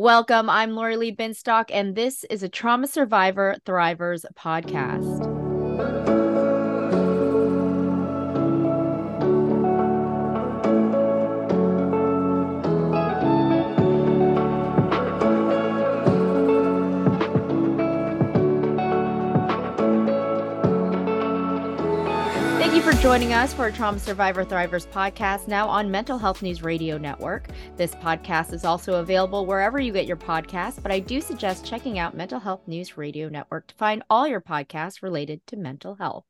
Welcome. I'm Lori Lee Binstock, and this is a Trauma Survivor Thrivers podcast. Joining us for a Trauma Survivor Thrivers podcast now on Mental Health News Radio Network. This podcast is also available wherever you get your podcasts, but I do suggest checking out Mental Health News Radio Network to find all your podcasts related to mental health.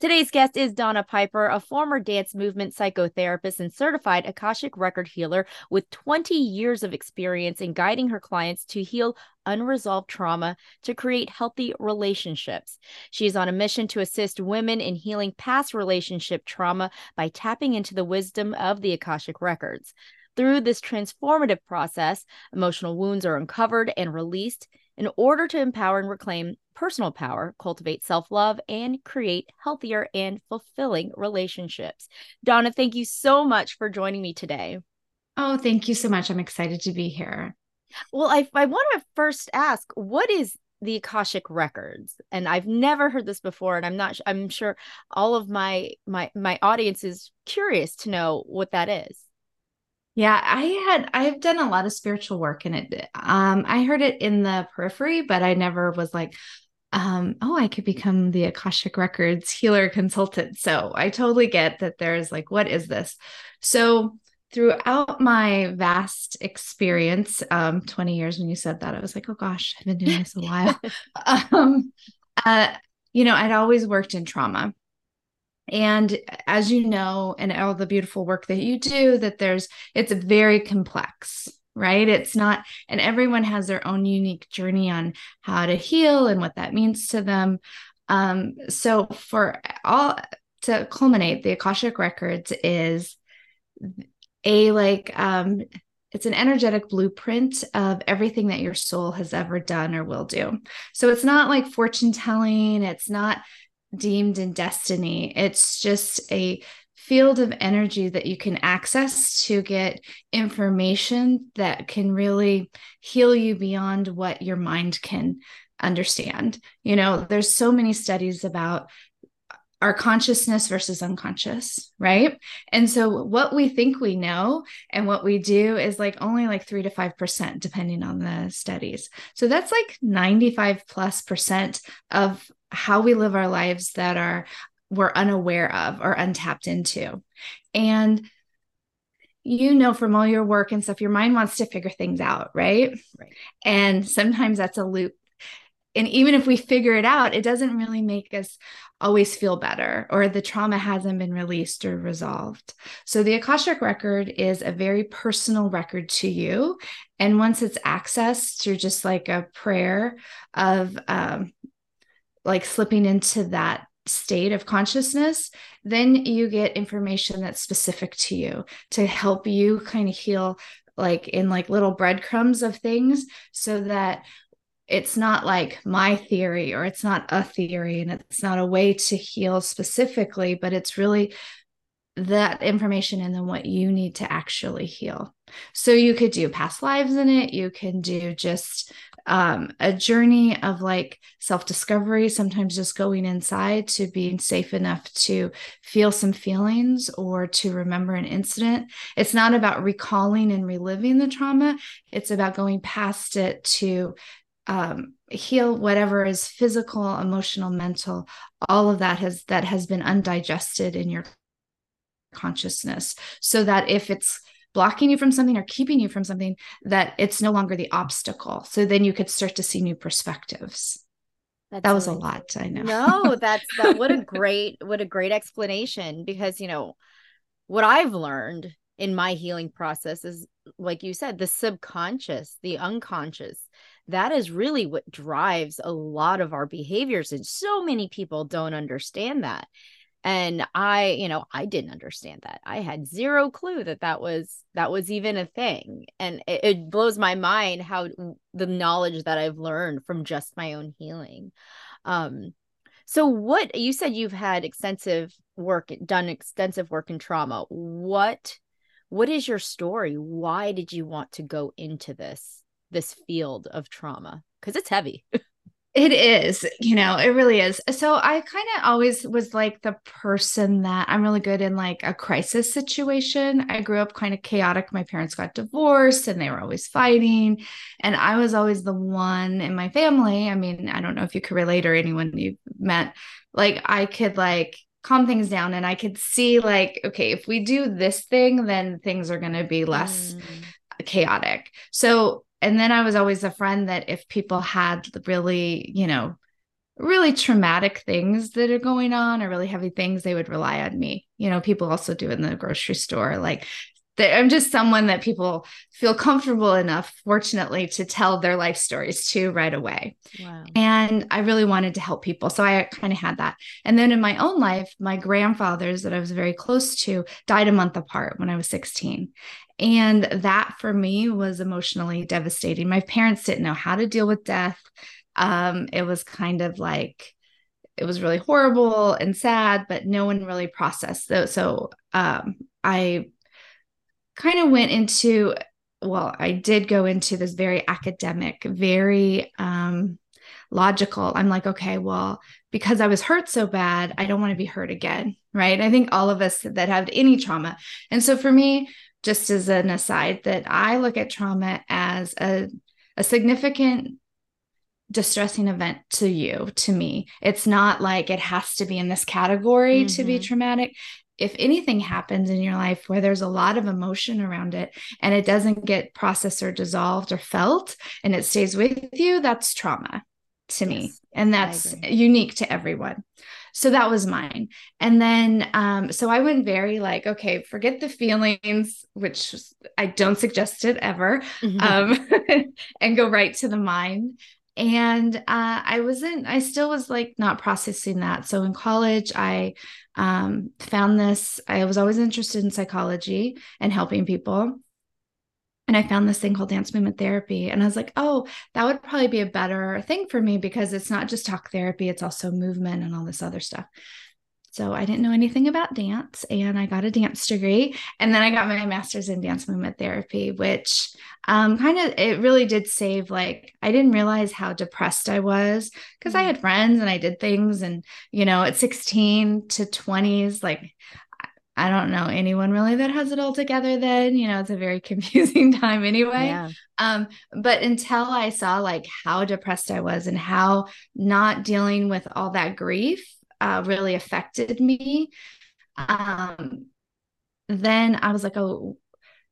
Today's guest is Donna Piper, a former dance movement psychotherapist and certified Akashic record healer with 20 years of experience in guiding her clients to heal unresolved trauma to create healthy relationships. She is on a mission to assist women in healing past relationship trauma by tapping into the wisdom of the Akashic records. Through this transformative process, emotional wounds are uncovered and released in order to empower and reclaim personal power, cultivate self love, and create healthier and fulfilling relationships. Donna, thank you so much for joining me today. Oh, thank you so much. I'm excited to be here. Well, I, I want to first ask what is the akashic records and i've never heard this before and i'm not i'm sure all of my my my audience is curious to know what that is yeah, I had I've done a lot of spiritual work in it. Um, I heard it in the periphery, but I never was like, um, oh, I could become the Akashic Records healer consultant. So I totally get that there's like, what is this? So throughout my vast experience, um, 20 years when you said that, I was like, oh gosh, I've been doing this a while. um, uh, you know, I'd always worked in trauma. And as you know, and all the beautiful work that you do, that there's, it's very complex, right? It's not, and everyone has their own unique journey on how to heal and what that means to them. Um, so for all to culminate, the Akashic Records is a like um it's an energetic blueprint of everything that your soul has ever done or will do. So it's not like fortune telling, it's not deemed in destiny. It's just a field of energy that you can access to get information that can really heal you beyond what your mind can understand. You know, there's so many studies about our consciousness versus unconscious, right? And so what we think we know and what we do is like only like 3 to 5% depending on the studies. So that's like 95 plus percent of how we live our lives that are we're unaware of or untapped into. And you know from all your work and stuff your mind wants to figure things out, right? Right. And sometimes that's a loop and even if we figure it out it doesn't really make us always feel better or the trauma hasn't been released or resolved so the akashic record is a very personal record to you and once it's accessed through just like a prayer of um, like slipping into that state of consciousness, then you get information that's specific to you to help you kind of heal like in like little breadcrumbs of things so that it's not like my theory or it's not a theory and it's not a way to heal specifically, but it's really that information and then what you need to actually heal. So you could do past lives in it, you can do just um, a journey of like self discovery, sometimes just going inside to being safe enough to feel some feelings or to remember an incident. It's not about recalling and reliving the trauma, it's about going past it to um, heal whatever is physical emotional mental all of that has that has been undigested in your consciousness so that if it's blocking you from something or keeping you from something that it's no longer the obstacle. So then you could start to see new perspectives. That's that was really a lot i know. No that's that what a great what a great explanation because you know what i've learned in my healing process is like you said the subconscious the unconscious that is really what drives a lot of our behaviors and so many people don't understand that and i you know i didn't understand that. I had zero clue that that was that was even a thing. And it, it blows my mind how the knowledge that i've learned from just my own healing. Um so what you said you've had extensive work done extensive work in trauma. What what is your story? Why did you want to go into this this field of trauma? Because it's heavy. It is, you know, it really is. So I kind of always was like the person that I'm really good in like a crisis situation. I grew up kind of chaotic. My parents got divorced and they were always fighting. And I was always the one in my family. I mean, I don't know if you could relate or anyone you've met, like I could like calm things down and I could see like, okay, if we do this thing, then things are going to be less mm. chaotic. So and then I was always a friend that if people had really, you know, really traumatic things that are going on or really heavy things, they would rely on me. You know, people also do in the grocery store. Like I'm just someone that people feel comfortable enough, fortunately, to tell their life stories to right away. Wow. And I really wanted to help people. So I kind of had that. And then in my own life, my grandfathers that I was very close to died a month apart when I was 16. And that for me was emotionally devastating. My parents didn't know how to deal with death. Um, it was kind of like, it was really horrible and sad, but no one really processed. So, so um, I kind of went into, well, I did go into this very academic, very um, logical. I'm like, okay, well, because I was hurt so bad, I don't want to be hurt again. Right. I think all of us that have any trauma. And so for me, just as an aside, that I look at trauma as a, a significant distressing event to you, to me. It's not like it has to be in this category mm-hmm. to be mm-hmm. traumatic. If anything happens in your life where there's a lot of emotion around it and it doesn't get processed or dissolved or felt and it stays with you, that's trauma to yes, me. And that's unique to everyone. So that was mine. And then, um, so I went very like, okay, forget the feelings, which I don't suggest it ever, mm-hmm. um, and go right to the mind. And uh, I wasn't, I still was like not processing that. So in college, I um, found this, I was always interested in psychology and helping people and I found this thing called dance movement therapy. And I was like, oh, that would probably be a better thing for me because it's not just talk therapy, it's also movement and all this other stuff. So I didn't know anything about dance and I got a dance degree. And then I got my master's in dance movement therapy, which um, kind of, it really did save, like, I didn't realize how depressed I was because I mm. had friends and I did things. And, you know, at 16 to 20s, like, I don't know anyone really that has it all together then, you know, it's a very confusing time anyway. Yeah. Um, but until I saw like how depressed I was and how not dealing with all that grief uh, really affected me, um, then I was like, oh,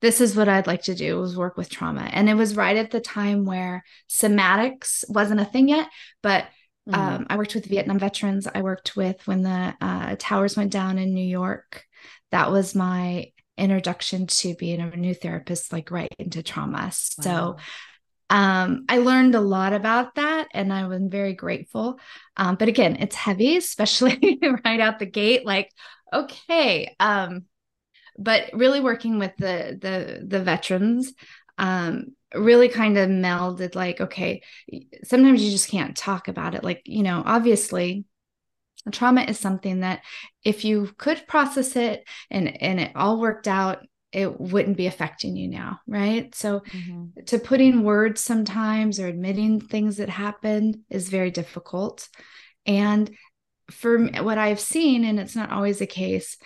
this is what I'd like to do was work with trauma. And it was right at the time where somatics wasn't a thing yet, but mm-hmm. um, I worked with Vietnam veterans. I worked with when the uh, towers went down in New York that was my introduction to being a new therapist, like right into trauma. Wow. So um, I learned a lot about that and I was very grateful. Um, but again, it's heavy, especially right out the gate. Like, okay. Um, but really working with the the the veterans um really kind of melded like okay sometimes you just can't talk about it like you know obviously trauma is something that if you could process it and and it all worked out it wouldn't be affecting you now right? So mm-hmm. to putting words sometimes or admitting things that happened is very difficult. And for what i've seen and it's not always the case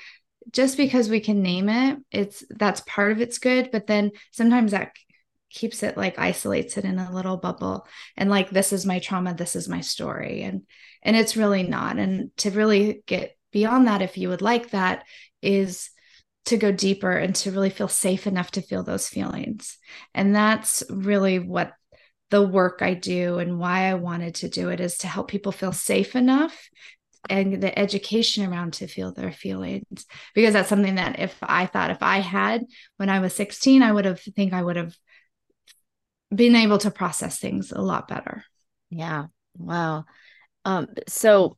just because we can name it it's that's part of it's good but then sometimes that keeps it like isolates it in a little bubble. And like this is my trauma this is my story. And and it's really not and to really get beyond that if you would like that is to go deeper and to really feel safe enough to feel those feelings and that's really what the work I do and why I wanted to do it is to help people feel safe enough and the education around to feel their feelings because that's something that if I thought if I had when I was 16 I would have think I would have been able to process things a lot better. Yeah. Wow. Um, so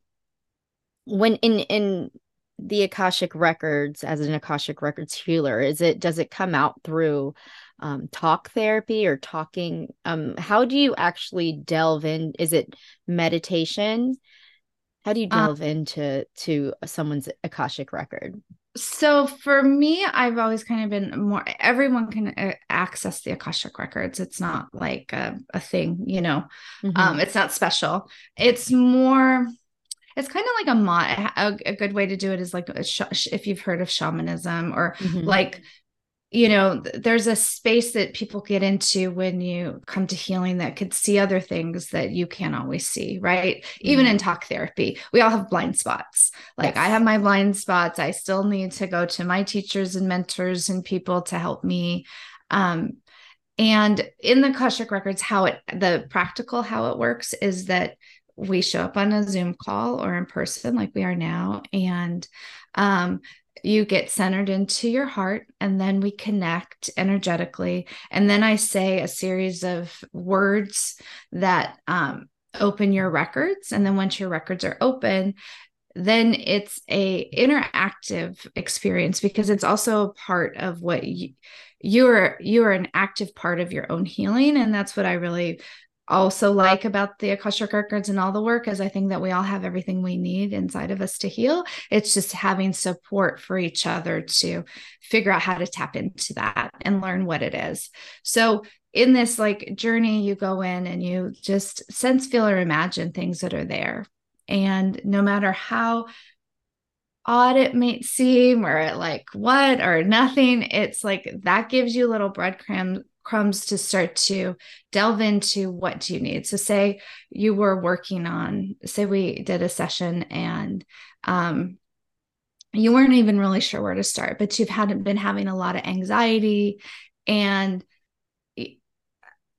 when in in the Akashic records as an Akashic records healer, is it does it come out through um, talk therapy or talking? Um, how do you actually delve in? Is it meditation? How do you uh delve into to someone's Akashic record? So for me i've always kind of been more everyone can uh, access the akashic records it's not like a, a thing you know mm-hmm. um it's not special it's more it's kind of like a mod a, a, good way to do it is like sh- if you've heard of shamanism or mm-hmm. like you know there's a space that people get into when you come to healing that could see other things that you can't always see right? Mm-hmm. even in talk therapy we all have blind spots. Like yes. i have my blind spots. I still need to go to my teachers and mentors and people to help me. Um, and in the Akashic records how it the practical how it works is that we show up on a zoom call or in person like we are now. And um, you get centered into your heart and then we connect energetically. And then i say a series of words that um, open your records. And then once your records are open then it's a interactive experience because it's also a part of what you you're you're an active part of your own healing. And that's what i really also like about the Akashic records and all the work is I think that we all have everything we need inside of us to heal. It's just having support for each other to figure out how to tap into that and learn what it is. So in this like journey, you go in and you just sense, feel, or imagine things that are there. And no matter how odd it may seem or like what or nothing, it's like that gives you little breadcrumbs crumbs to start to delve into what do you need. So say you were working on say we did a session and um, you weren't even really sure where to start but you've had been having a lot of anxiety and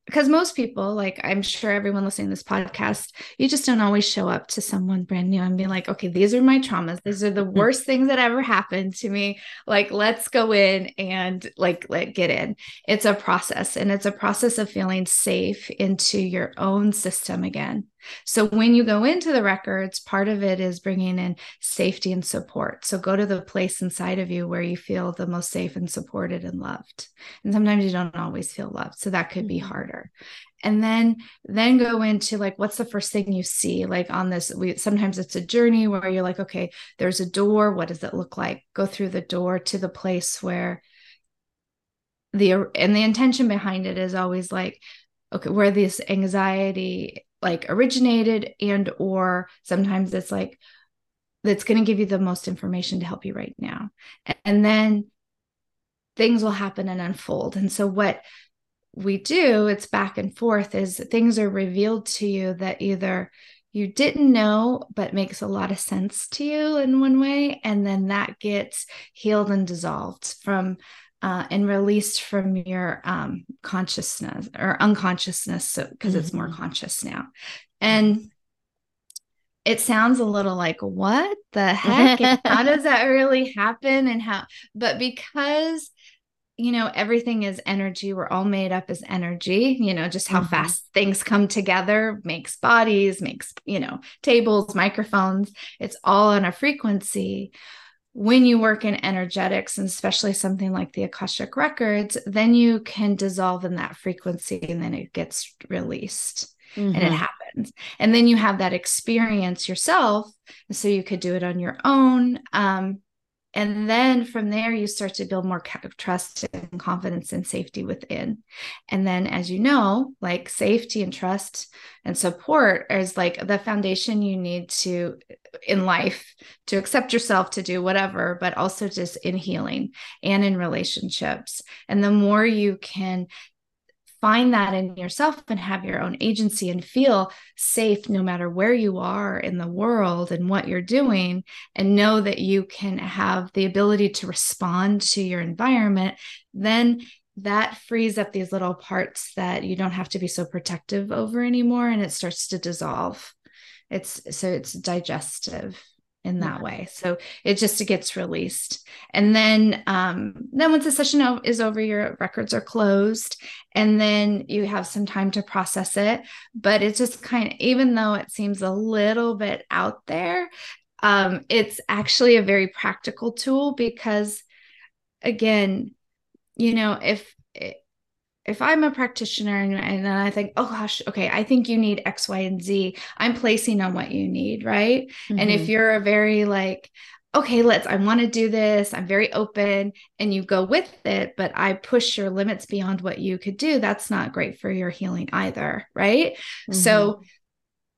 because most people, like I'm sure everyone listening to this podcast, you just don't always show up to someone brand new and be like, okay, these are my traumas. These are the mm-hmm. worst things that ever happened to me. Like, let's go in and like let get in. It's a process and it's a process of feeling safe into your own system again. So when you go into the records, part of it is bringing in safety and support. So go to the place inside of you where you feel the most safe and supported and loved. And sometimes you don't always feel loved, so that could be mm-hmm. harder. And then then go into like what's the first thing you see like on this we sometimes it's a journey where you're like okay, there's a door, what does it look like? Go through the door to the place where the and the intention behind it is always like okay where this anxiety like originated and or sometimes it's like that's going to give you the most information to help you right now. And then things will happen and unfold. And so what we do it's back and forth is things are revealed to you that either you didn't know but makes a lot of sense to you in one way and then that gets healed and dissolved from uh, and released from your um, consciousness or unconsciousness because so, mm-hmm. it's more mm-hmm. conscious now and it sounds a little like what the heck how does that really happen and how but because you know everything is energy we're all made up as energy you know just how mm-hmm. fast things come together makes bodies makes you know tables microphones it's all on a frequency when you work in energetics and especially something like the akashic records then you can dissolve in that frequency and then it gets released mm-hmm. and it mm-hmm. happens and then you have that experience yourself so you could do it on your own um, and then from there, you start to build more trust and confidence and safety within. And then, as you know, like safety and trust and support is like the foundation you need to in life to accept yourself, to do whatever, but also just in healing and in relationships. And the more you can find that in yourself and have your own agency and feel safe no matter where you are in the world and what you're doing, and know that you can have the ability to respond to your environment, then that frees up these little parts that you don't have to be so protective over anymore and it starts to dissolve. It's so it's digestive in that yeah. way. So it just gets released. And then um then once the session is over your records are closed and then you have some time to process it, but it's just kind of even though it seems a little bit out there, um it's actually a very practical tool because again, you know, if if I'm a practitioner and, and, then I think, oh gosh, okay, I think you need X, Y, and Z, I'm placing on what you need, right? Mm-hmm. And if mm-hmm. you're a very like, okay, let's, I want to do this. I'm very open and you go with it, but I push your limits beyond what you could do. That's not great for your healing either. Right. Mm-hmm. So,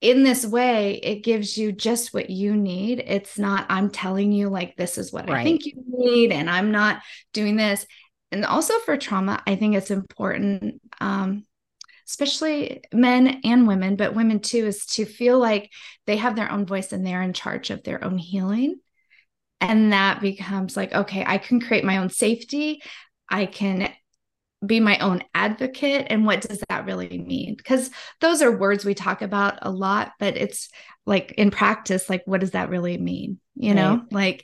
in this way, it gives you just what you need. It's not, I'm telling you, like, this is what right. I think you need, and I'm not doing this. And also for trauma, I think it's important, um, especially men and women, but women too, is to feel like they have their own voice and they're in charge of their own healing. And that becomes like, okay, I can create my own safety. I can be my own advocate. And what does that really mean? Because those are words we talk about a lot, but it's like in practice, like, what does that really mean? You right. know, like,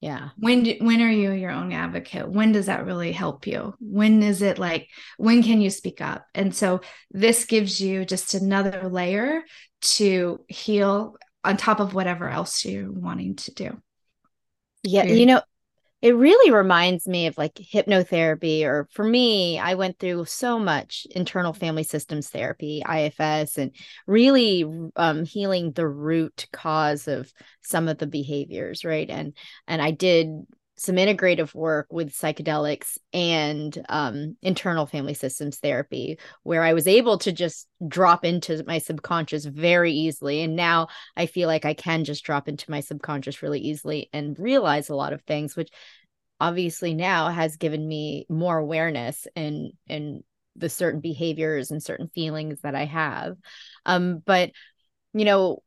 yeah. When do, when are you your own advocate? When does that really help you? When is it like when can you speak up? And so this gives you just another layer to heal on top of whatever else you're wanting to do. Yeah, you know, it really reminds me of like hypnotherapy, or for me, I went through so much internal family systems therapy, IFS, and really um, healing the root cause of some of the behaviors, right? And and I did some integrative work with psychedelics and um, internal family systems therapy, where I was able to just drop into my subconscious very easily. And now I feel like I can just drop into my subconscious really easily and realize a lot of things, which obviously now has given me more awareness and and the certain behaviors and certain feelings that I have. Um, but you know,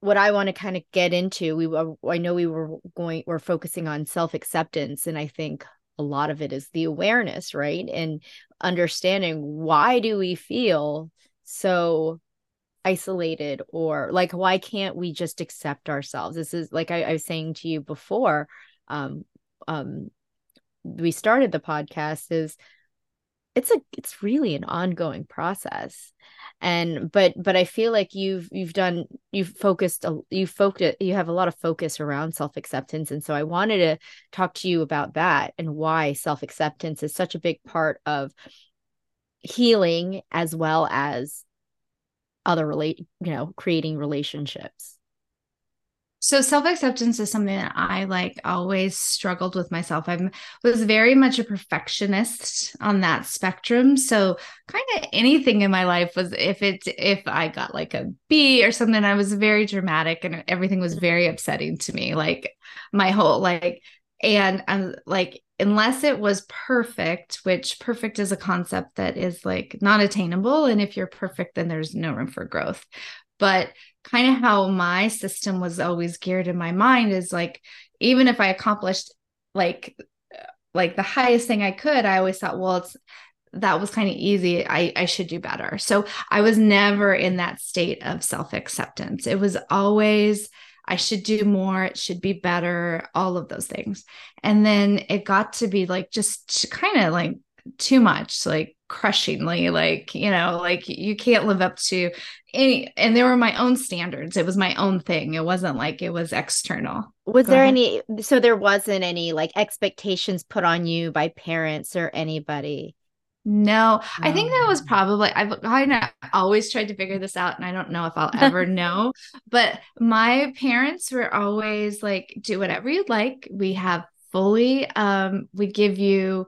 what I want to kind of get into, we were, I know we were going, we're focusing on self acceptance, and I think a lot of it is the awareness, right, and understanding why do we feel so isolated or like why can't we just accept ourselves? This is like I, I was saying to you before um um we started the podcast is it's a it's really an ongoing process. And but but i feel like you've you've done you've focused you've focused you have a lot of focus around self-acceptance. And so i wanted to talk to you about that and why self-acceptance is such a big part of healing as well as other relate you know creating relationships so self-acceptance is something that I like always struggled with myself. I was very much a perfectionist on that spectrum. So kind of anything in my life was if it if I got like a B or something, I was very dramatic and everything was very mm-hmm. upsetting to me. Like my whole like and I'm like unless it was perfect, which perfect is a concept that is like not attainable. And if you're perfect, then there's no room for growth. But kind of how my system was always geared in my mind is like even if i accomplished like like the highest thing i could i always thought well it's that was kind of easy. I i should do better. So i was never in that state of self acceptance it was always i should do more it should be better all of those things. And then it got to be like just kind of like too much like crushingly like you know like you can't live up to any and there were my own standards it was my own thing it wasn't like it was external was Go there ahead. any so there wasn't any like expectations put on you by parents or anybody no, I think that was probably I've kind of always tried to figure this out and I don't know if I'll ever know. But my parents were always like, do whatever you'd like. We have fully um we give you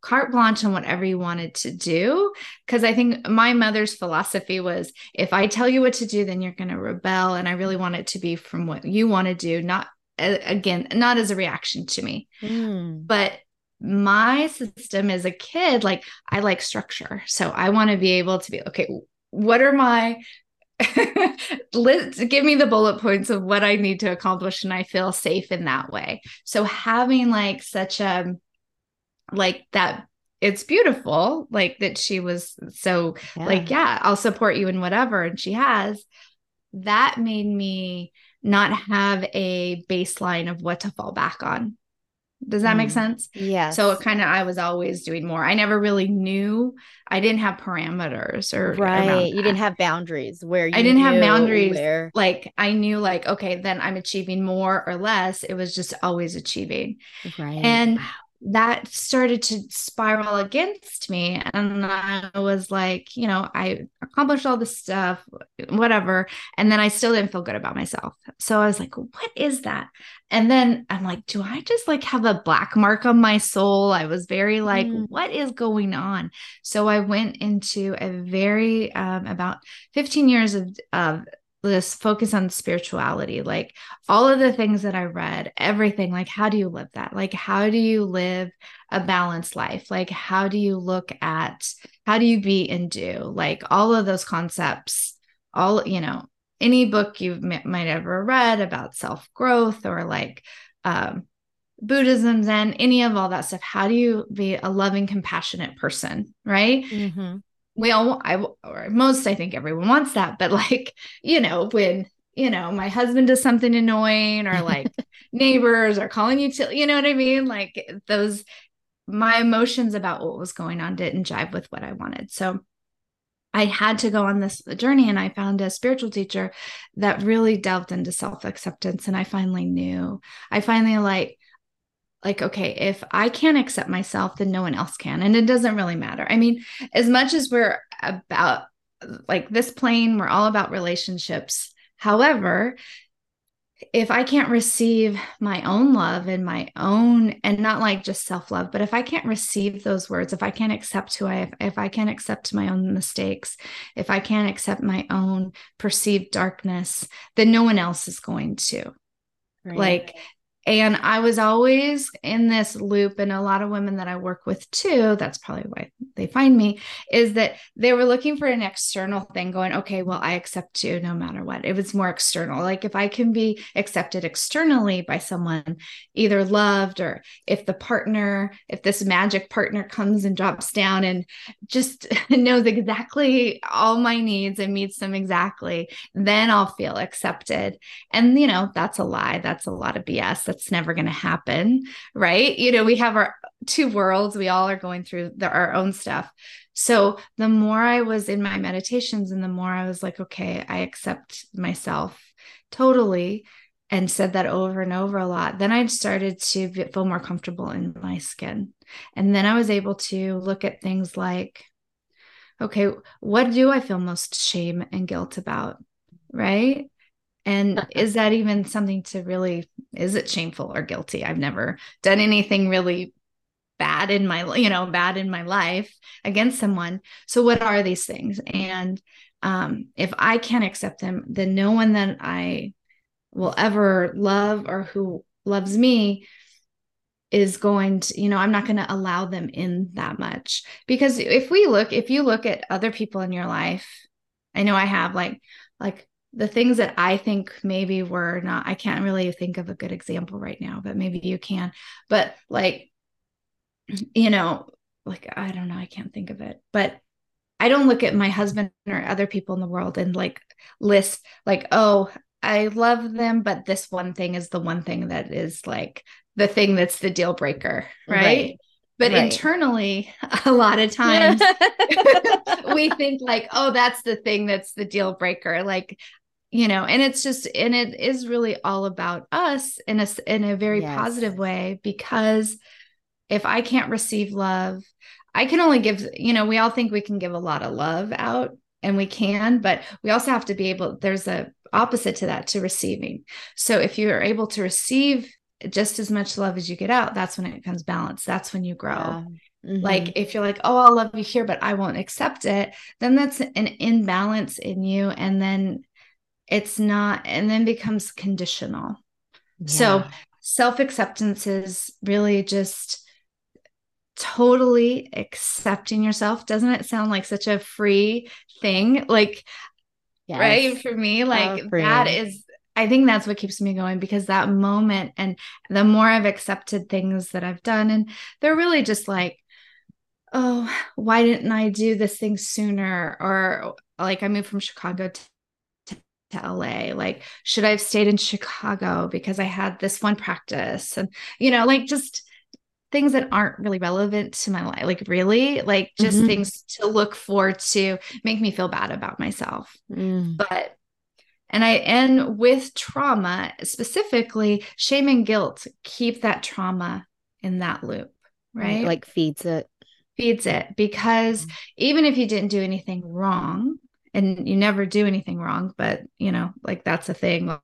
carte blanche on whatever you wanted to do. Because I think my mother's philosophy was if I tell you what to do, then you're going to rebel. And I really want it to be from what you want to do, not again, not as a reaction to me. Mm. But my system as a kid, like I like structure. So I want to be able to be, okay, what are my Let's give me the bullet points of what I need to accomplish and I feel safe in that way. So having like such a like that it's beautiful like that she was so yeah. like yeah. i'll support you in whatever and she has. That made me not have a baseline of what to fall back on. Does that mm. make sense? Yeah so kind of i was always doing more. I never really knew i didn't have parameters or right. You didn't have boundaries where i didn't have boundaries. where... like i knew like okay then i'm achieving more or less. It was just always achieving. Right. And wow that started to spiral against me. And I was like, you know, I accomplished all this stuff, whatever. And then I still didn't feel good about myself. So I was like, what is that? And then I'm like, do I just like have a black mark on my soul? I was very like, mm. what is going on? So I went into a very, um, about 15 years of, of this focus on spirituality like all of the things that i read everything like how do you live that? Like how do you live a balanced life? Like how do you look at how do you be and do? Like all of those concepts all you know any book you m- might ever read about self growth or like um, buddhism zen any of all that stuff how do you be a loving compassionate person right? Mm-hmm we all I or most I think everyone wants that, but like, you know, when you know, my husband does something annoying or like neighbors are calling you to, you know what I mean? Like those my emotions about what was going on didn't jive with what I wanted. So I had to go on this journey and I found a spiritual teacher that really delved into self-acceptance and I finally knew. I finally like like okay if i can't accept myself then no one else can. And it doesn't really matter. I mean as much as we're about like this plane we're all about relationships. However if i can't receive my own love and my own and not like just self-love but if i can't receive those words if i can't accept who i am if i can't accept my own mistakes if i can't accept my own perceived darkness then no one else is going to. Right. Like and I was always in this loop, and a lot of women that I work with too, that's probably why they find me, is that they were looking for an external thing, going, okay, well, I accept you no matter what. It was more external. Like if I can be accepted externally by someone, either loved or if the partner, if this magic partner comes and drops down and just knows exactly all my needs and meets them exactly, then I'll feel accepted. And, you know, that's a lie. That's a lot of BS that's never going to happen right? You know we have our two worlds we all are going through the, our own stuff. So the more i was in my meditations and the more i was like okay i accept myself totally and said that over and over a lot then i started to feel more comfortable in my skin. And then i was able to look at things like okay what do i feel most shame and guilt about right and is that even something to really, is it shameful or guilty? I've never done anything really bad in my, you know, bad in my life against someone. So what are these things? And um, if I can't accept them, then no one that I will ever love or who loves me is going to you know i'm not going to allow them in that much because if we look if you look at other people in your life i know i have like like the things that I think maybe were not, I can't really think of a good example right now, but maybe you can. But like, you know, like, I don't know, I can't think of it. But I don't look at my husband or other people in the world and like list, like, oh, I love them, but this one thing is the one thing that is like the thing that's the deal breaker. Right. right. But right. internally, a lot of times we think like, oh, that's the thing that's the deal breaker. Like, you know and it's just and it is really all about us in a in a very yes. positive way because if i can't receive love i can only give you know we all think we can give a lot of love out and we can but we also have to be able there's a opposite to that to receiving so if you are able to receive just as much love as you get out that's when it becomes balanced that's when you grow yeah. Mm-hmm. Like if you're like, oh, I'll love you here, but I won't accept it, then that's an imbalance in you. And then it's not and then becomes conditional. Yeah. so self-acceptance is really just totally accepting yourself. Doesn't it sound like such a free thing? Like yes. right for me like oh, that is I think that's what keeps me going because that moment and the more I've accepted things that I've done and they're really just like oh why didn't I do this thing sooner? Or like I moved from Chicago to to LA? Like, should I have stayed in Chicago because I had this one practice? And, you know, like just things that aren't really relevant to my life. Like, really, like just mm-hmm. things to look for to make me feel bad about myself. Mm. But, and I end with trauma, specifically shame and guilt, keep that trauma in that loop. right? Like feeds it. Feeds it because mm-hmm. even if you didn't do anything wrong, and you never do anything wrong, but you know, like that's a thing.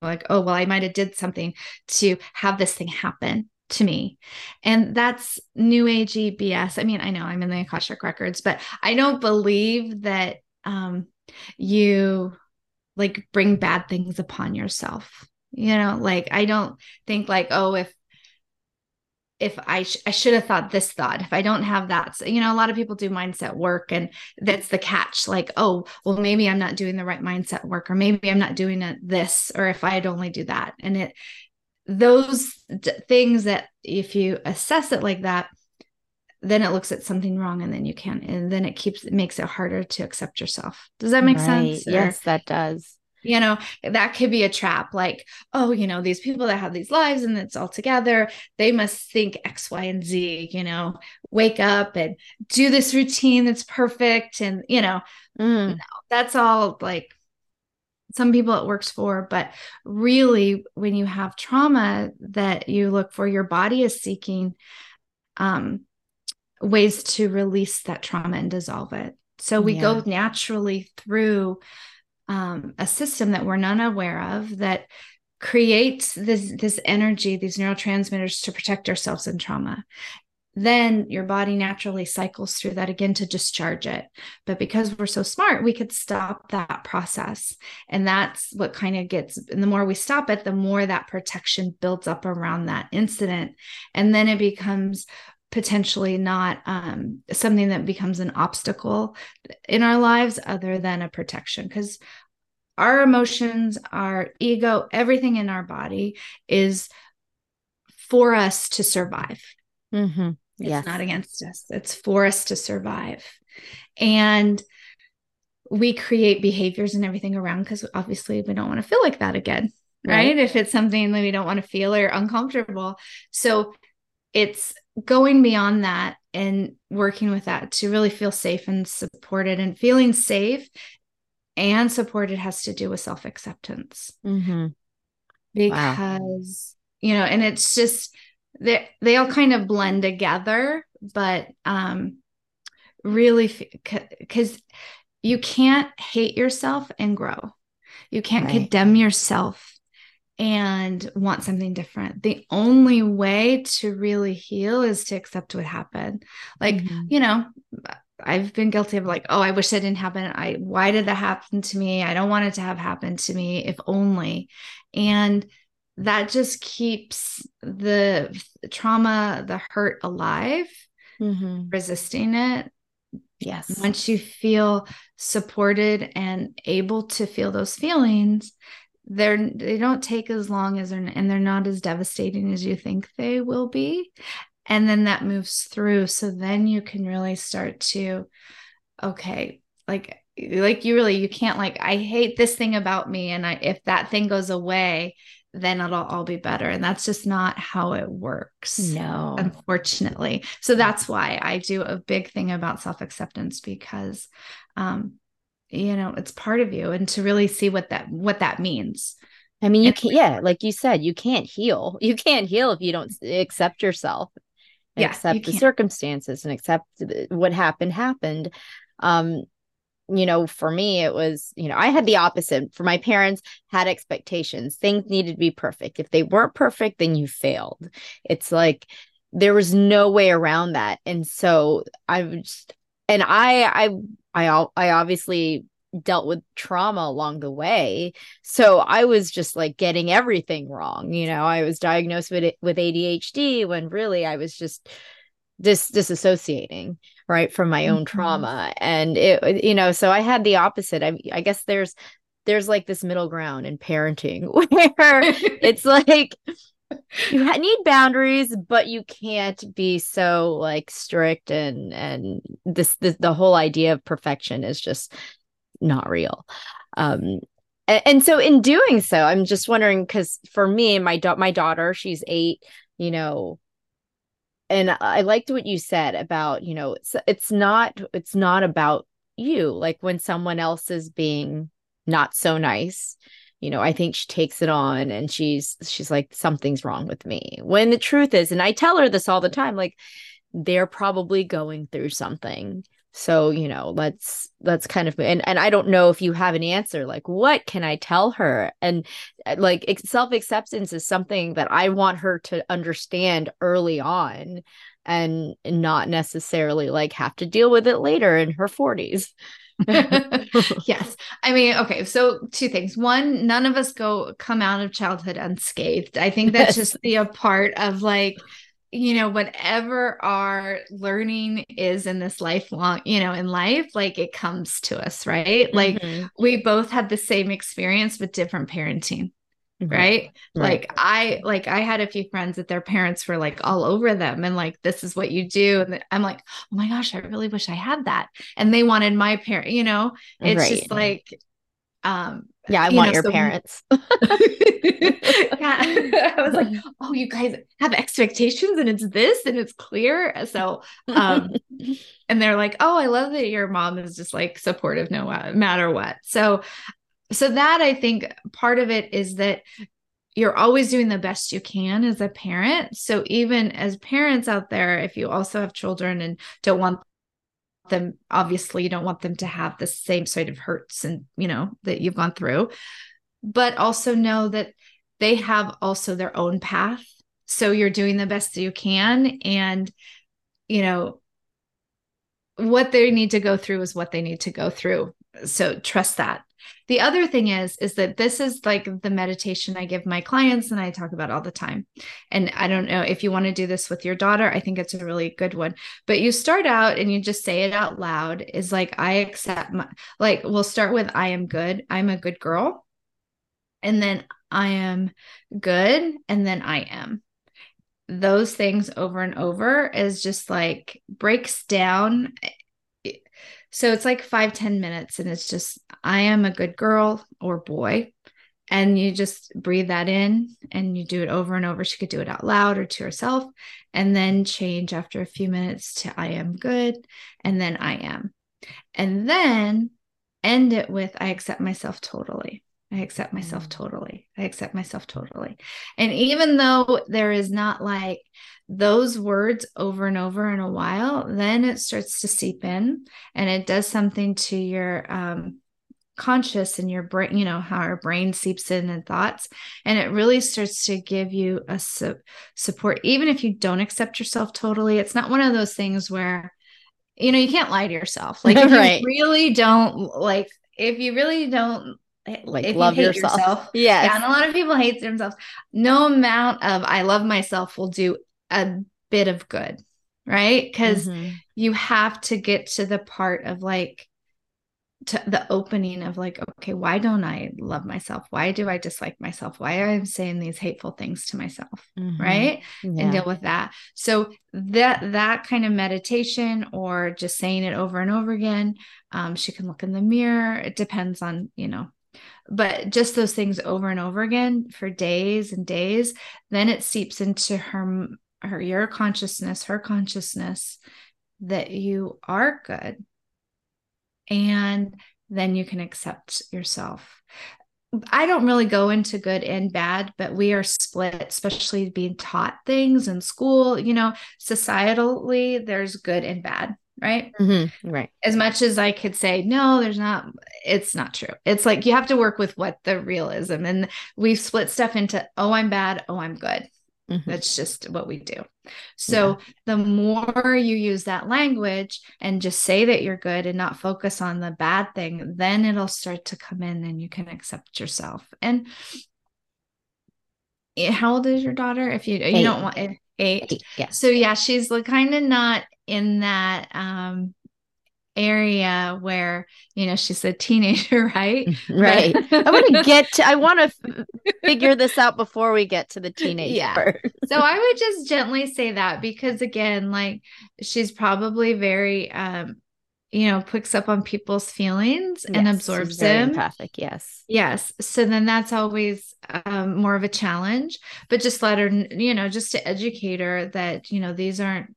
Like, oh well, I might have did something to have this thing happen to me. And that's new agey BS. I mean, I know I'm in the Akashic records, but I don't believe that um you like bring bad things upon yourself. You know, like I don't think like, oh, if if I sh- I should have thought this thought. If I don't have that, so, you know, a lot of people do mindset work, and that's the catch. Like, oh, well, maybe I'm not doing the right mindset work, or maybe I'm not doing it this, or if I'd only do that, and it those d- things that if you assess it like that then it looks at something wrong and then you can't and then it keeps it makes it harder to accept yourself does that make right. sense or, yes that does you know that could be a trap like oh you know these people that have these lives and it's all together they must think x y and z you know wake up and do this routine that's perfect and you know mm. no, that's all like some people it works for but really when you have trauma that you look for your body is seeking um, ways to release that trauma and dissolve it so we yeah. go naturally through um, a system that we're not aware of that creates this this energy these neurotransmitters to protect ourselves in trauma then your body naturally cycles through that again to discharge it. But because we're so smart, we could stop that process. And that's what kind of gets, and the more we stop it, the more that protection builds up around that incident. And then it becomes potentially not um, something that becomes an obstacle in our lives other than a protection. Because our emotions, our ego, everything in our body is for us to survive. Mm-hmm. It's not against us, it's for us to survive. And we create behaviors and everything around because obviously we don't want to feel like that again. Right. right. If it's something that we don't want to feel or uncomfortable. So it's going beyond that and working with that to really feel safe and supported and feeling safe and supported has to do with self acceptance. Mm-hmm. Because, wow. you know, and it's just, they they all kind of blend together but um really because you can't hate yourself and grow you can't right. condemn yourself and want something different the only way to really heal is to accept what happened like mm-hmm. you know I've been guilty of like, oh, I wish that didn't happen. I why did that happen to me? I don't want it to have happened to me, if only. And that just keeps the trauma, the hurt alive, mm-hmm. resisting it. Yes. Once you feel supported and able to feel those feelings, they're they don't take as long as they're and they're not as devastating as you think they will be. And then that moves through. So then you can really start to, okay, like like you really you can't like I hate this thing about me. And I if that thing goes away, then it'll all be better. And that's just not how it works. No. Unfortunately. So that's why I do a big thing about self acceptance because, um, you know, it's part of you and to really see what that, what that means. I mean, you can't, yeah, like you said, you can't heal. You can't heal if you don't accept yourself, yeah, accept the circumstances and accept what happened, happened. Um, you know, for me, it was, you know, I had the opposite. For my parents, had expectations. Things needed to be perfect. If they weren't perfect, then you failed. It's like there was no way around that. And so I was, and I, I, I, I obviously dealt with trauma along the way. So I was just like getting everything wrong. You know, I was diagnosed with with ADHD when really I was just dis disassociating right from my own mm-hmm. trauma and it you know so i had the opposite i i guess there's there's like this middle ground in parenting where it's like you need boundaries but you can't be so like strict and and this, this the whole idea of perfection is just not real. Um and, and so in doing so i'm just wondering because for me my da- my daughter she's eight you know and i liked what you said about you know it's it's not it's not about you. Like when someone else is being not so nice you know, I think she takes it on and she's she's like something's wrong with me. When the truth is and I tell her this all the time like they're probably going through something. So, you know, let's let's kind of and and I don't know if you have an answer like what can I tell her? And uh, like self-acceptance is something that I want her to understand early on and not necessarily like have to deal with it later in her 40s. yes. I mean, okay, so two things. One, none of us go come out of childhood unscathed. I think that's just the a part of like you know whatever our learning is in this lifelong you know in life like it comes to us right like mm-hmm. we both had the same experience with different parenting Mm-hmm. Right? right? Like I like I had a few friends that their parents were like all over them and like this is what you do and I'm like, "Oh my gosh, I really wish I had that." And they wanted my parent, you know? It's right. just like um yeah, I you want know, your so parents. yeah. I was like, oh, you guys have expectations and it's this and it's clear. So um and they're like, oh, I love that your mom is just like supportive no matter what. So so that I think part of it is that you're always doing the best you can as a parent. So even as parents out there, if you also have children and don't want them, obviously you don't want them to have the same sort of hurts and you know that you've gone through, but also know that they have also their own path. So you're doing the best you can. And, you know, what they need to go through is what they need to go through. So trust that the other thing is is that this is like the meditation I give my clients and I talk about all the time. And I don't know if you want to do this with your daughter, I think it's a really good one. But you start out and you just say it out loud is like I accept my like we'll start with I am good. I'm a good girl. And then I am good and then I am those things over and over is just like breaks down so it's like five ten minutes, and it's just, I am a good girl or boy. And you just breathe that in and you do it over and over. She could do it out loud or to herself, and then change after a few minutes to I am good, and then I am. And then end it with I accept myself totally. I accept myself mm. totally. I accept myself totally. And even though there is not like those words over and over in a while, then it starts to seep in and it does something to your um, conscious and your brain, you know, how our brain seeps in and thoughts. And it really starts to give you a su- support, even if you don't accept yourself totally. It's not one of those things where, you know, you can't lie to yourself. Like, if right. you really don't, like, if you really don't like if love you yourself. yourself. Yes. Yeah. And a lot of people hate themselves. No amount of I love myself will do a bit of good, right? Because mm-hmm. you have to get to the part of like to the opening of like, okay, why don't I love myself? Why do I dislike myself? Why am I saying these hateful things to myself? Mm-hmm. Right. Yeah. And deal with that. So that that kind of meditation or just saying it over and over again. Um, she can look in the mirror. It depends on, you know, but just those things over and over again for days and days then it seeps into her her your consciousness her consciousness that you are good and then you can accept yourself I don't really go into good and bad, but we are split, especially being taught things in school. You know, societally, there's good and bad right mm-hmm. right as much as i could say no there's not it's not true it's like you have to work with what the realism and we've split stuff into oh i'm bad oh i'm good mm-hmm. that's just what we do so yeah. the more you use that language and just say that you're good and not focus on the bad thing then it'll start to come in and you can accept yourself and eh, how old is your daughter if you you don't want it eight. eight yeah. So yeah, she's like kind of not in that um area where you know she's a teenager right? Right. I want to get to i want to f- figure this out before we get to the teenager yeah. so i would just gently say that because again like she's probably very um you know picks up on people's feelings yes, and absorbs them. empathic yes. Yes. So then that's always um, more of a challenge. But just let her you know just to educate her that you know these aren't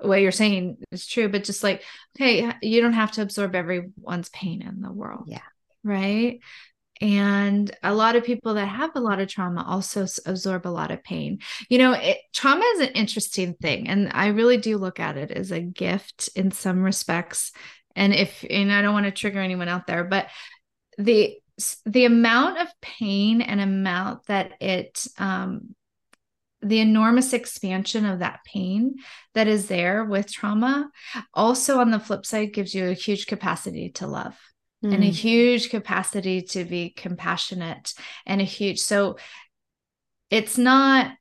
what you're saying is true, but just like, hey, you don't have to absorb everyone's pain in the world. Yeah. Right. and a lot of people that have a lot of trauma also absorb a lot of pain you know it, trauma is an interesting thing and i really do look at it as a gift in some respects and if and i don't want to trigger anyone out there but the the amount of pain and amount that it um the enormous expansion of that pain that is there with trauma also on the flip side gives you a huge capacity to love mm. and a mm. huge capacity to be compassionate and a huge so it's not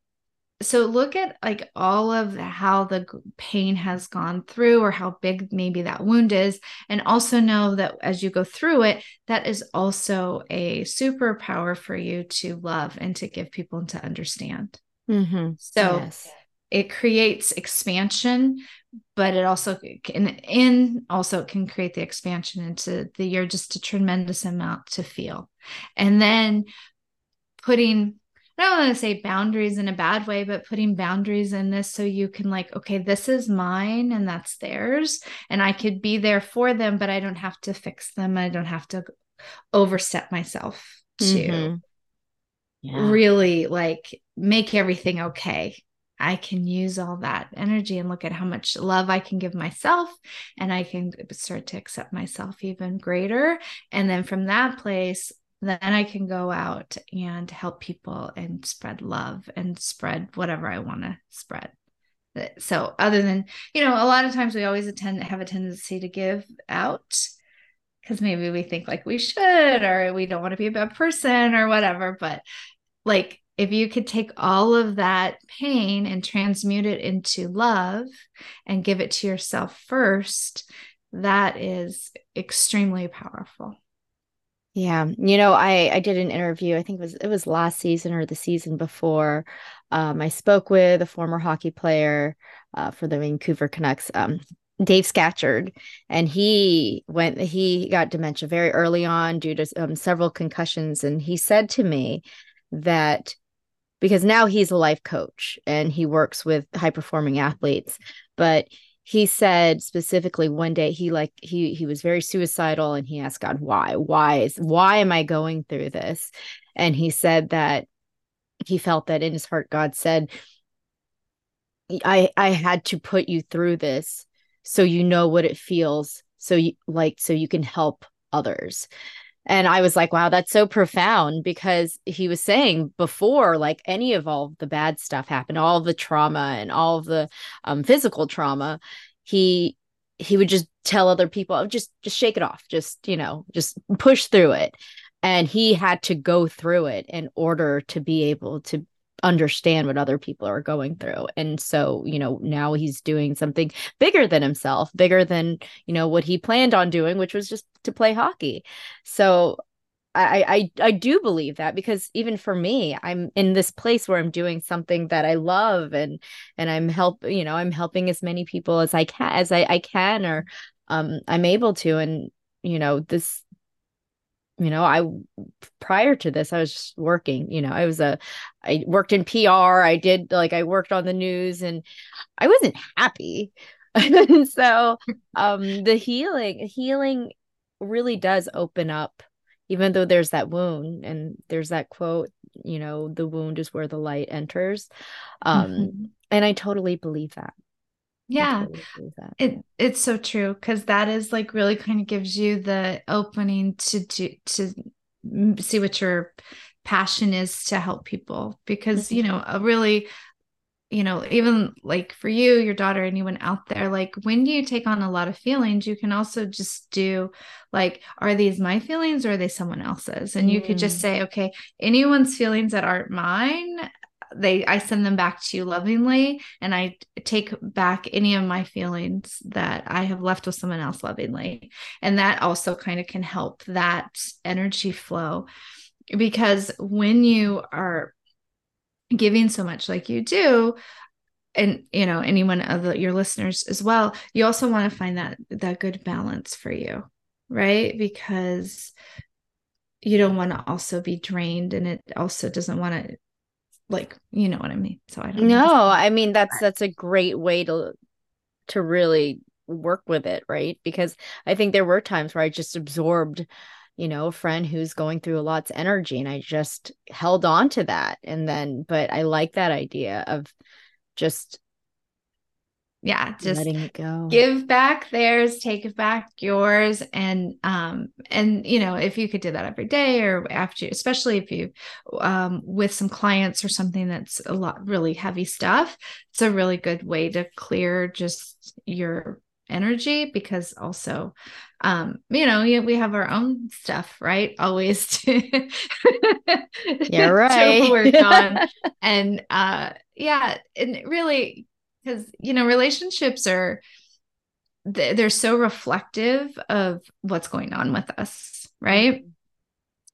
so look at like all of how the pain has gone through or how big maybe that wound is and also know that as you go through it that is also a superpower for you to love and to give people and to understand mm-hmm. so yes. it creates expansion but it also can in also can create the expansion into the you're just a tremendous amount to feel and then putting I don't want to say boundaries in a bad way, but putting boundaries in this so you can like, okay, this is mine and that's theirs. And I could be there for them, but I don't have to fix them. I don't have to overstep myself to mm-hmm. yeah. really like make everything okay. I can use all that energy and look at how much love I can give myself, and I can start to accept myself even greater. And then from that place, then I can go out and help people and spread love and spread whatever I want to spread. So, other than, you know, a lot of times we always attend, have a tendency to give out because maybe we think like we should or we don't want to be a bad person or whatever. But like if you could take all of that pain and transmute it into love and give it to yourself first, that is extremely powerful. Yeah, you know, I I did an interview. I think it was it was last season or the season before. Um, I spoke with a former hockey player uh, for the Vancouver Canucks, um, Dave Scatchard, and he went. He got dementia very early on due to um, several concussions, and he said to me that because now he's a life coach and he works with high performing athletes, but he said specifically one day he like he he was very suicidal and he asked god why? Why is why am i going through this? And he said that he felt that in his heart god said i i had to put you through this so you know what it feels so you like so you can help others and I was like, wow, that's so profound because he was saying before, like any of all the bad stuff happened, all the trauma and all the um, physical trauma, he he would just tell other people, oh, just just shake it off, just you know, just push through it. And he had to go through it in order to be able to understand what other people are going through. And so you know now he's doing something bigger than himself bigger than you know what he planned on doing which was just to play hockey. So I, I I do believe that because even for me, I'm in this place where I'm doing something that I love and and I'm help you know I'm helping as many people as I can as I, I can or um I'm able to. And you know this you know i prior to this i was just working you know i was a i worked in pr i did like i worked on the news and i wasn't happy. And so um the healing healing really does open up even though there's that wound and there's that quote you know the wound is where the light enters. Um mm-hmm. and i totally believe that yeah. it it's so true because that is like really kind of gives you the opening to do to see what your passion is to help people because mm-hmm. you know a really you know even like for you your daughter anyone out there like when you take on a lot of feelings? You can also just do like are these my feelings or are they someone else's? And you could just mm. say okay anyone's feelings that aren't mine they I send them back to you lovingly and I take back any of my feelings that I have left with someone else lovingly. And that also kind of can help that energy flow because when you are giving so much like you do and you know anyone of the, your listeners as well you also want to find that that good balance for you right because you don't want to also be drained and it also doesn't want to like you know what i mean? So i don't no i mean that's that's a great way to to really work with it right? Because i think there were times where i just absorbed you know, a friend who's going through a lot's energy and I just held on to that. And then, but I like that idea of just yeah just letting it go. give back theirs take back yours and um and you know if you could do that every day or after especially if you um with some clients or something that's a lot really heavy stuff it's a really good way to clear just your energy because also um you know we have our own stuff right? Always to yeah right. to work on. And uh yeah and really because you know relationships are they're so reflective of what's going on with us right?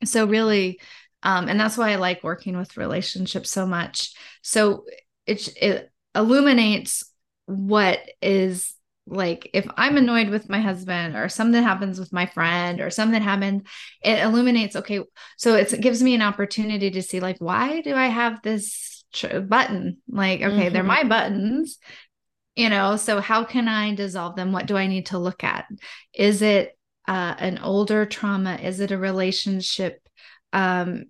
So really um and that's why i like working with relationships so much. So it it illuminates what is like if i'm annoyed with my husband or something happens with my friend or something happened it illuminates okay so it gives me an opportunity to see like why do i have this button like okay mm-hmm. they're my buttons you know so how can i dissolve them? What do i need to look at? Is it uh, an older trauma? Is it a relationship um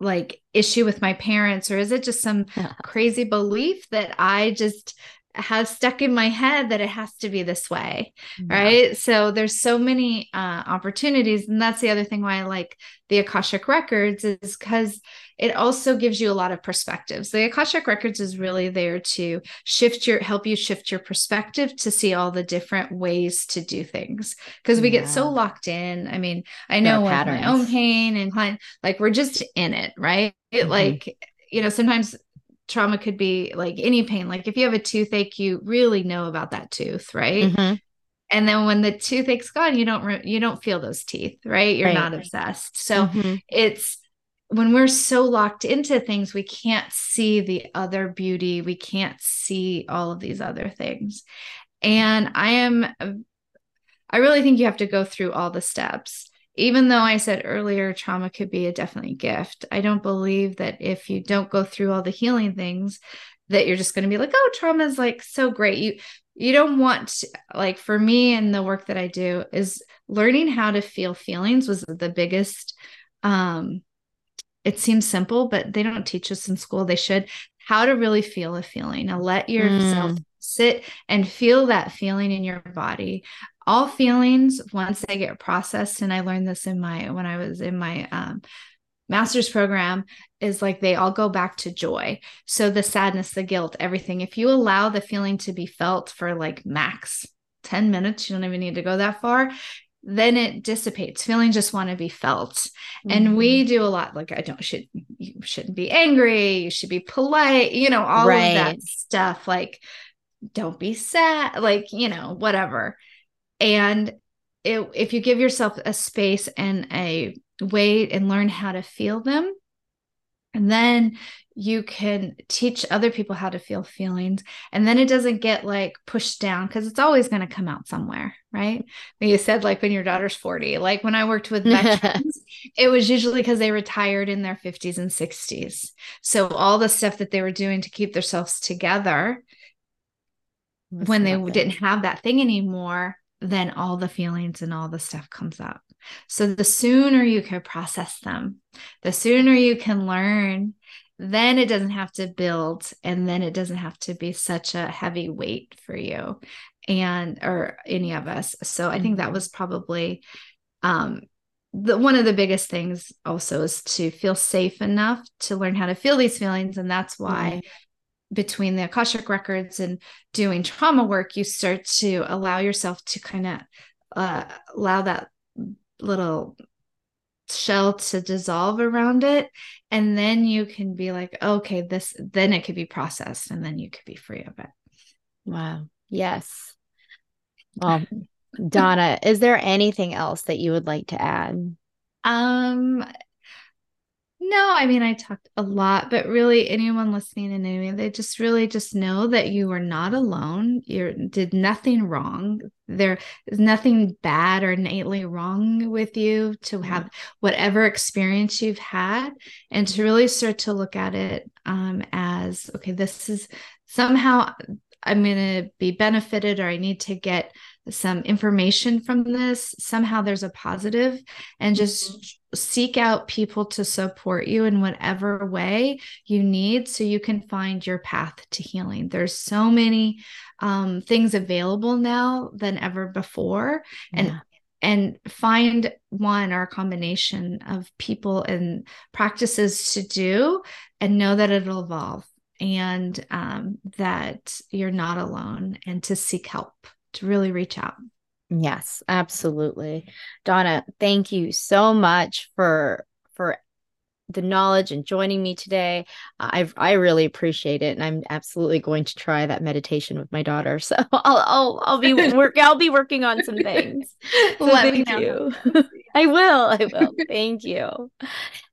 like issue with my parents? Or is it just some crazy belief that i just has stuck in my head that it has to be this way yeah. right so there's so many uh, opportunities and that's the other thing why i like the akashic records is because it also gives you a lot of perspectives the akashic records is really there to shift your help you shift your perspective to see all the different ways to do things because we yeah. get so locked in i mean i know with my own pain and client like we're just in it right mm-hmm. like you know sometimes trauma could be like any pain. Like if you have a toothache, you really know about that tooth, right? Mm-hmm. And then when the toothache's gone, you don't re- you don't feel those teeth, right? You're right. not obsessed. So mm-hmm. it's when we're so locked into things, we can't see the other beauty. We can't see all of these other things. And I am, I really think you have to go through all the steps even though I said earlier trauma could be a definitely gift, I don't believe that if you don't go through all the healing things, that you're just going to be like, oh, trauma is like so great. You you don't want like for me and the work that I do is learning how to feel feelings was the biggest um it seems simple, but they don't teach us in school. They should how to really feel a feeling. Now let yourself mm. Sit and feel that feeling in your body all feelings once they get processed and i learned this in my when i was in my um, master's program is like they all go back to joy so the sadness the guilt everything if you allow the feeling to be felt for like max 10 minutes you don't even need to go that far then it dissipates feelings just want to be felt mm-hmm. and we mm-hmm. do a lot like i don't should you shouldn't be angry you should be polite you know all right. of that stuff like don't be sad like you know whatever and it, if you give yourself a space and a way and learn how to feel them, and then you can teach other people how to feel feelings. And then it doesn't get like pushed down because it's always going to come out somewhere, right? When you said like when your daughter's 40, like when I worked with veterans, it was usually because they retired in their 50s and 60s. So all the stuff that they were doing to keep themselves together when they didn't have that thing anymore then all the feelings and all the stuff comes up. So the sooner you can process them, the sooner you can learn, then it doesn't have to build and then it doesn't have to be such a heavy weight for you and or any of us. So I think that was probably um the one of the biggest things also is to feel safe enough to learn how to feel these feelings and that's why mm-hmm between the Akashic records and doing trauma work, you start to allow yourself to kind of uh, allow that little shell to dissolve around it. And then you can be like, okay, this, then it could be processed and then you could be free of it. Wow. Yes. Well, Donna, is there anything else that you would like to add? Um, no, I mean I talked a lot, but really anyone listening and anyone, they just really just know that you are not alone. You did nothing wrong. There is nothing bad or innately wrong with you to have whatever experience you've had, and to really start to look at it um, as okay, this is somehow I'm going to be benefited, or I need to get some information from this, somehow there's a positive, and just mm-hmm. seek out people to support you in whatever way you need so you can find your path to healing. There's so many um, things available now than ever before. And and find one or a combination of people and practices to do and know that it'll evolve and um, that you're not alone and to seek help to really reach out yes absolutely donna thank you so much for for the knowledge and joining me today. I I really appreciate it, and I'm absolutely going to try that meditation with my daughter. So I'll I'll I'll be work I'll be working on some things. So Let thank you. I will. I will. Thank you.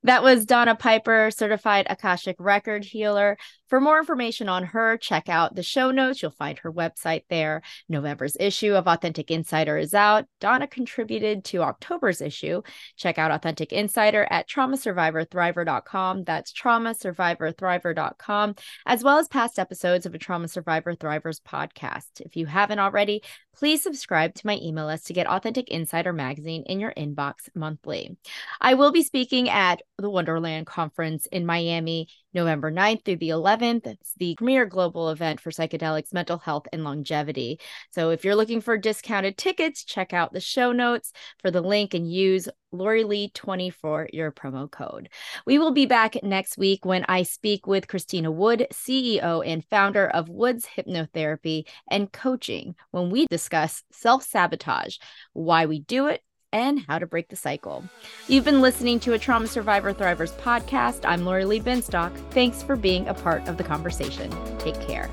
That was Donna Piper, certified Akashic record healer. For more information on her, check out the show notes. You'll find her website there. November's issue of Authentic Insider is out. Donna contributed to October's issue. Check out Authentic Insider at traumasurvivorthriver.com. That's traumasurvivorthriver.com, as well as past episodes of a Trauma Survivor Thrivers podcast. If you haven't already, please subscribe to my email list to get Authentic Insider magazine in your inbox monthly. I will be speaking at the Wonderland Conference in Miami November 9th through the 11th. It's the premier global event for psychedelics, mental health, and longevity. So if you're looking for discounted tickets, check out the show notes for the link and use Lori Lee 20 for your promo code. We will be back next week when I speak with Christina Wood, CEO and founder of Woods Hypnotherapy and Coaching, when we discuss self sabotage, why we do it, and how to break the cycle. You've been listening to a Trauma Survivor Thrivers podcast. I'm Lori Lee Binstock. Thanks for being a part of the conversation. Take care.